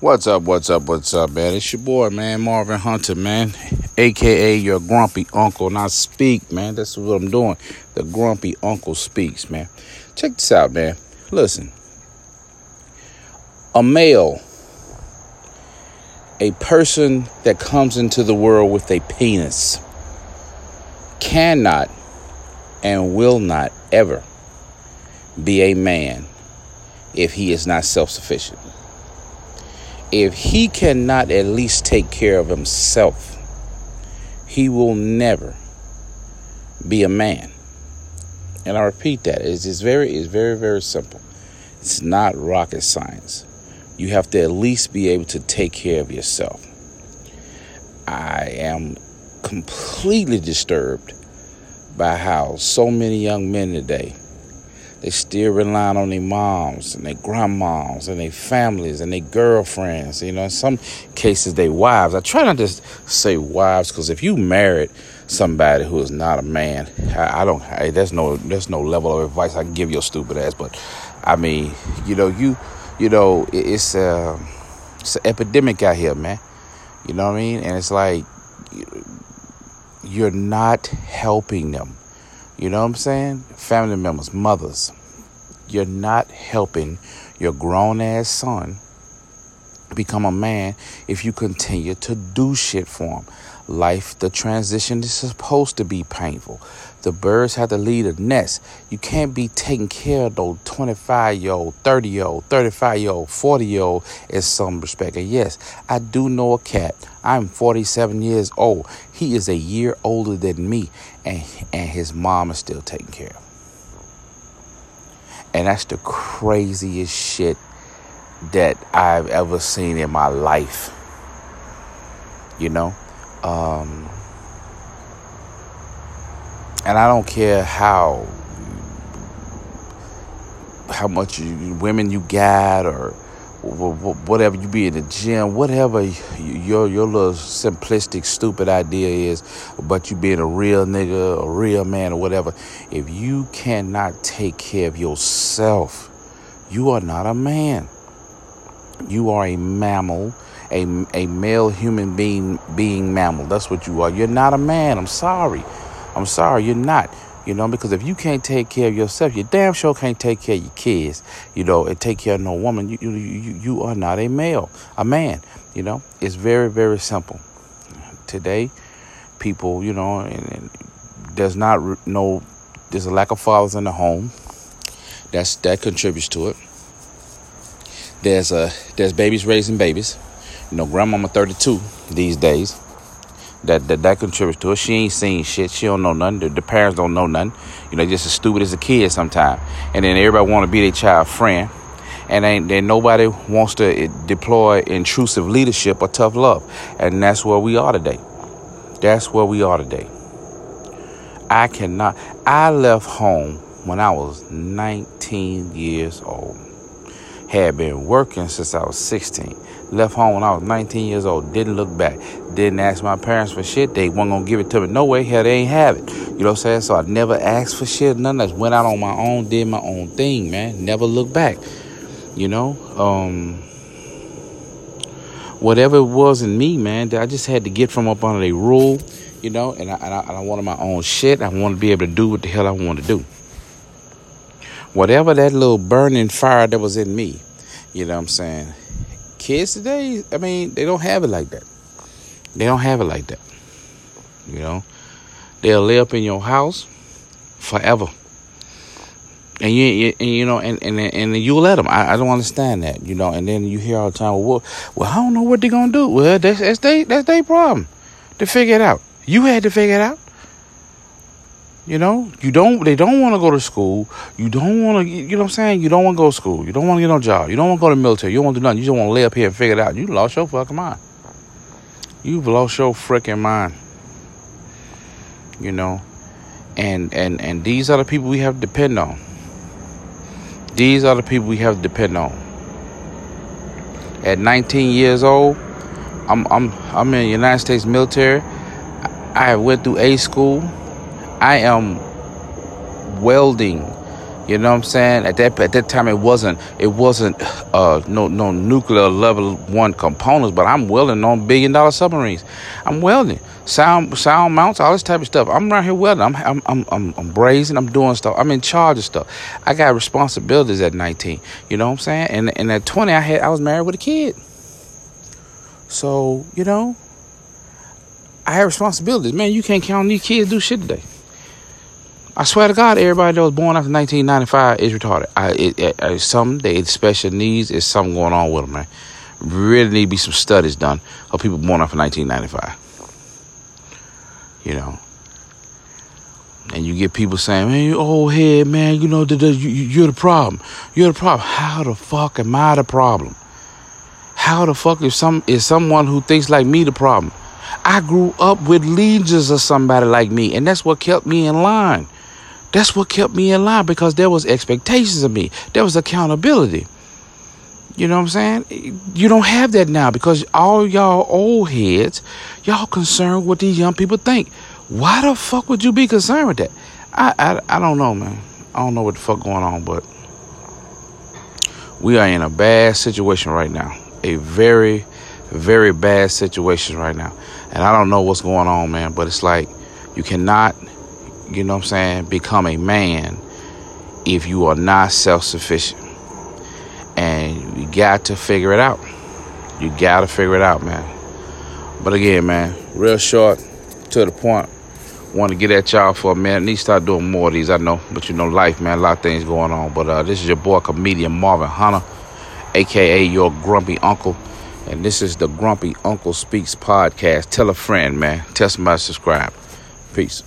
What's up, what's up, what's up, man? It's your boy, man, Marvin Hunter, man, aka your grumpy uncle. Now speak, man. That's what I'm doing. The grumpy uncle speaks, man. Check this out, man. Listen. A male, a person that comes into the world with a penis, cannot and will not ever be a man if he is not self sufficient if he cannot at least take care of himself, he will never be a man. And I repeat that. It's, it's very, it's very, very simple. It's not rocket science. You have to at least be able to take care of yourself. I am completely disturbed by how so many young men today they still relying on their moms and their grandmoms and their families and their girlfriends. You know, in some cases, they wives. I try not to say wives because if you married somebody who is not a man, I, I don't. I, there's no there's no level of advice I can give your stupid ass. But I mean, you know, you you know, it, it's uh, it's an epidemic out here, man. You know what I mean? And it's like you're not helping them. You know what I'm saying? Family members, mothers. You're not helping your grown ass son become a man if you continue to do shit for him. Life, the transition is supposed to be painful. The birds have to leave a nest. You can't be taking care of those 25 year old, 30 year old, 35 year old, 40 year old in some respect. And yes, I do know a cat. I'm 47 years old. He is a year older than me, and, and his mom is still taking care of And that's the craziest shit that I've ever seen in my life. You know? Um, and I don't care how how much you, women you got or whatever you be in the gym, whatever your your little simplistic stupid idea is about you being a real nigga, a real man, or whatever. If you cannot take care of yourself, you are not a man. You are a mammal, a a male human being being mammal. That's what you are. You're not a man. I'm sorry. I'm sorry, you're not. You know, because if you can't take care of yourself, you damn sure can't take care of your kids, you know, and take care of no woman. You, you, you, are not a male, a man, you know. It's very, very simple. Today, people, you know, and, and there's not no, there's a lack of fathers in the home. That's that contributes to it. There's a there's babies raising babies. You know, grandmama 32 these days that that, that contributes to it. She ain't seen shit. She don't know nothing. The, the parents don't know nothing. You know, just as stupid as a kid sometimes. And then everybody want to be their child friend. And ain't then nobody wants to eh, deploy intrusive leadership or tough love. And that's where we are today. That's where we are today. I cannot. I left home when I was 19 years old. Had been working since I was 16 Left home when I was 19 years old. Didn't look back. Didn't ask my parents for shit. They weren't gonna give it to me. No way. Hell, they ain't have it. You know what I'm saying? So I never asked for shit. None. I just went out on my own, did my own thing, man. Never looked back. You know. Um. Whatever it was in me, man, I just had to get from up under a rule, you know, and I, and I, and I wanted my own shit. I wanted to be able to do what the hell I wanted to do. Whatever that little burning fire that was in me, you know what I'm saying? kids today, I mean, they don't have it like that. They don't have it like that. You know, they'll lay up in your house forever. And you, and, you know, and, and and you let them. I, I don't understand that, you know. And then you hear all the time, well, well, I don't know what they're gonna do. Well, that's that's they that's their problem to figure it out. You had to figure it out. You know, you don't. They don't want to go to school. You don't want to. You know what I'm saying? You don't want to go to school. You don't want to get no job. You don't want to go to the military. You don't want to do nothing. You just want to lay up here and figure it out. You lost your fucking mind. You've lost your freaking mind. You know, and and and these are the people we have to depend on. These are the people we have to depend on. At 19 years old, I'm I'm I'm in the United States military. I went through A school. I am welding. You know what I'm saying? At that at that time, it wasn't it wasn't uh, no no nuclear level one components, but I'm welding on billion dollar submarines. I'm welding sound sound mounts, all this type of stuff. I'm around here welding. I'm I'm I'm I'm, I'm brazing. I'm doing stuff. I'm in charge of stuff. I got responsibilities at 19. You know what I'm saying? And and at 20, I had I was married with a kid. So you know, I had responsibilities. Man, you can't count on these kids do shit today. I swear to God, everybody that was born after 1995 is retarded. I, it, it, some they special needs. Is something going on with them, man. Really need to be some studies done of people born after 1995. You know, and you get people saying, "Man, you old head, man. You know, you, you're the problem. You're the problem. How the fuck am I the problem? How the fuck is some is someone who thinks like me the problem? I grew up with legions of somebody like me, and that's what kept me in line." That's what kept me in line because there was expectations of me. There was accountability. You know what I'm saying? You don't have that now because all y'all old heads, y'all concerned what these young people think. Why the fuck would you be concerned with that? I, I I don't know, man. I don't know what the fuck going on, but we are in a bad situation right now. A very, very bad situation right now. And I don't know what's going on, man, but it's like you cannot you know what I'm saying, become a man if you are not self sufficient. And you got to figure it out. You got to figure it out, man. But again, man, real short, to the point. Want to get at y'all for a minute. Need to start doing more of these, I know. But you know, life, man, a lot of things going on. But uh, this is your boy, comedian Marvin Hunter, aka your grumpy uncle. And this is the Grumpy Uncle Speaks podcast. Tell a friend, man. Tell somebody to subscribe. Peace.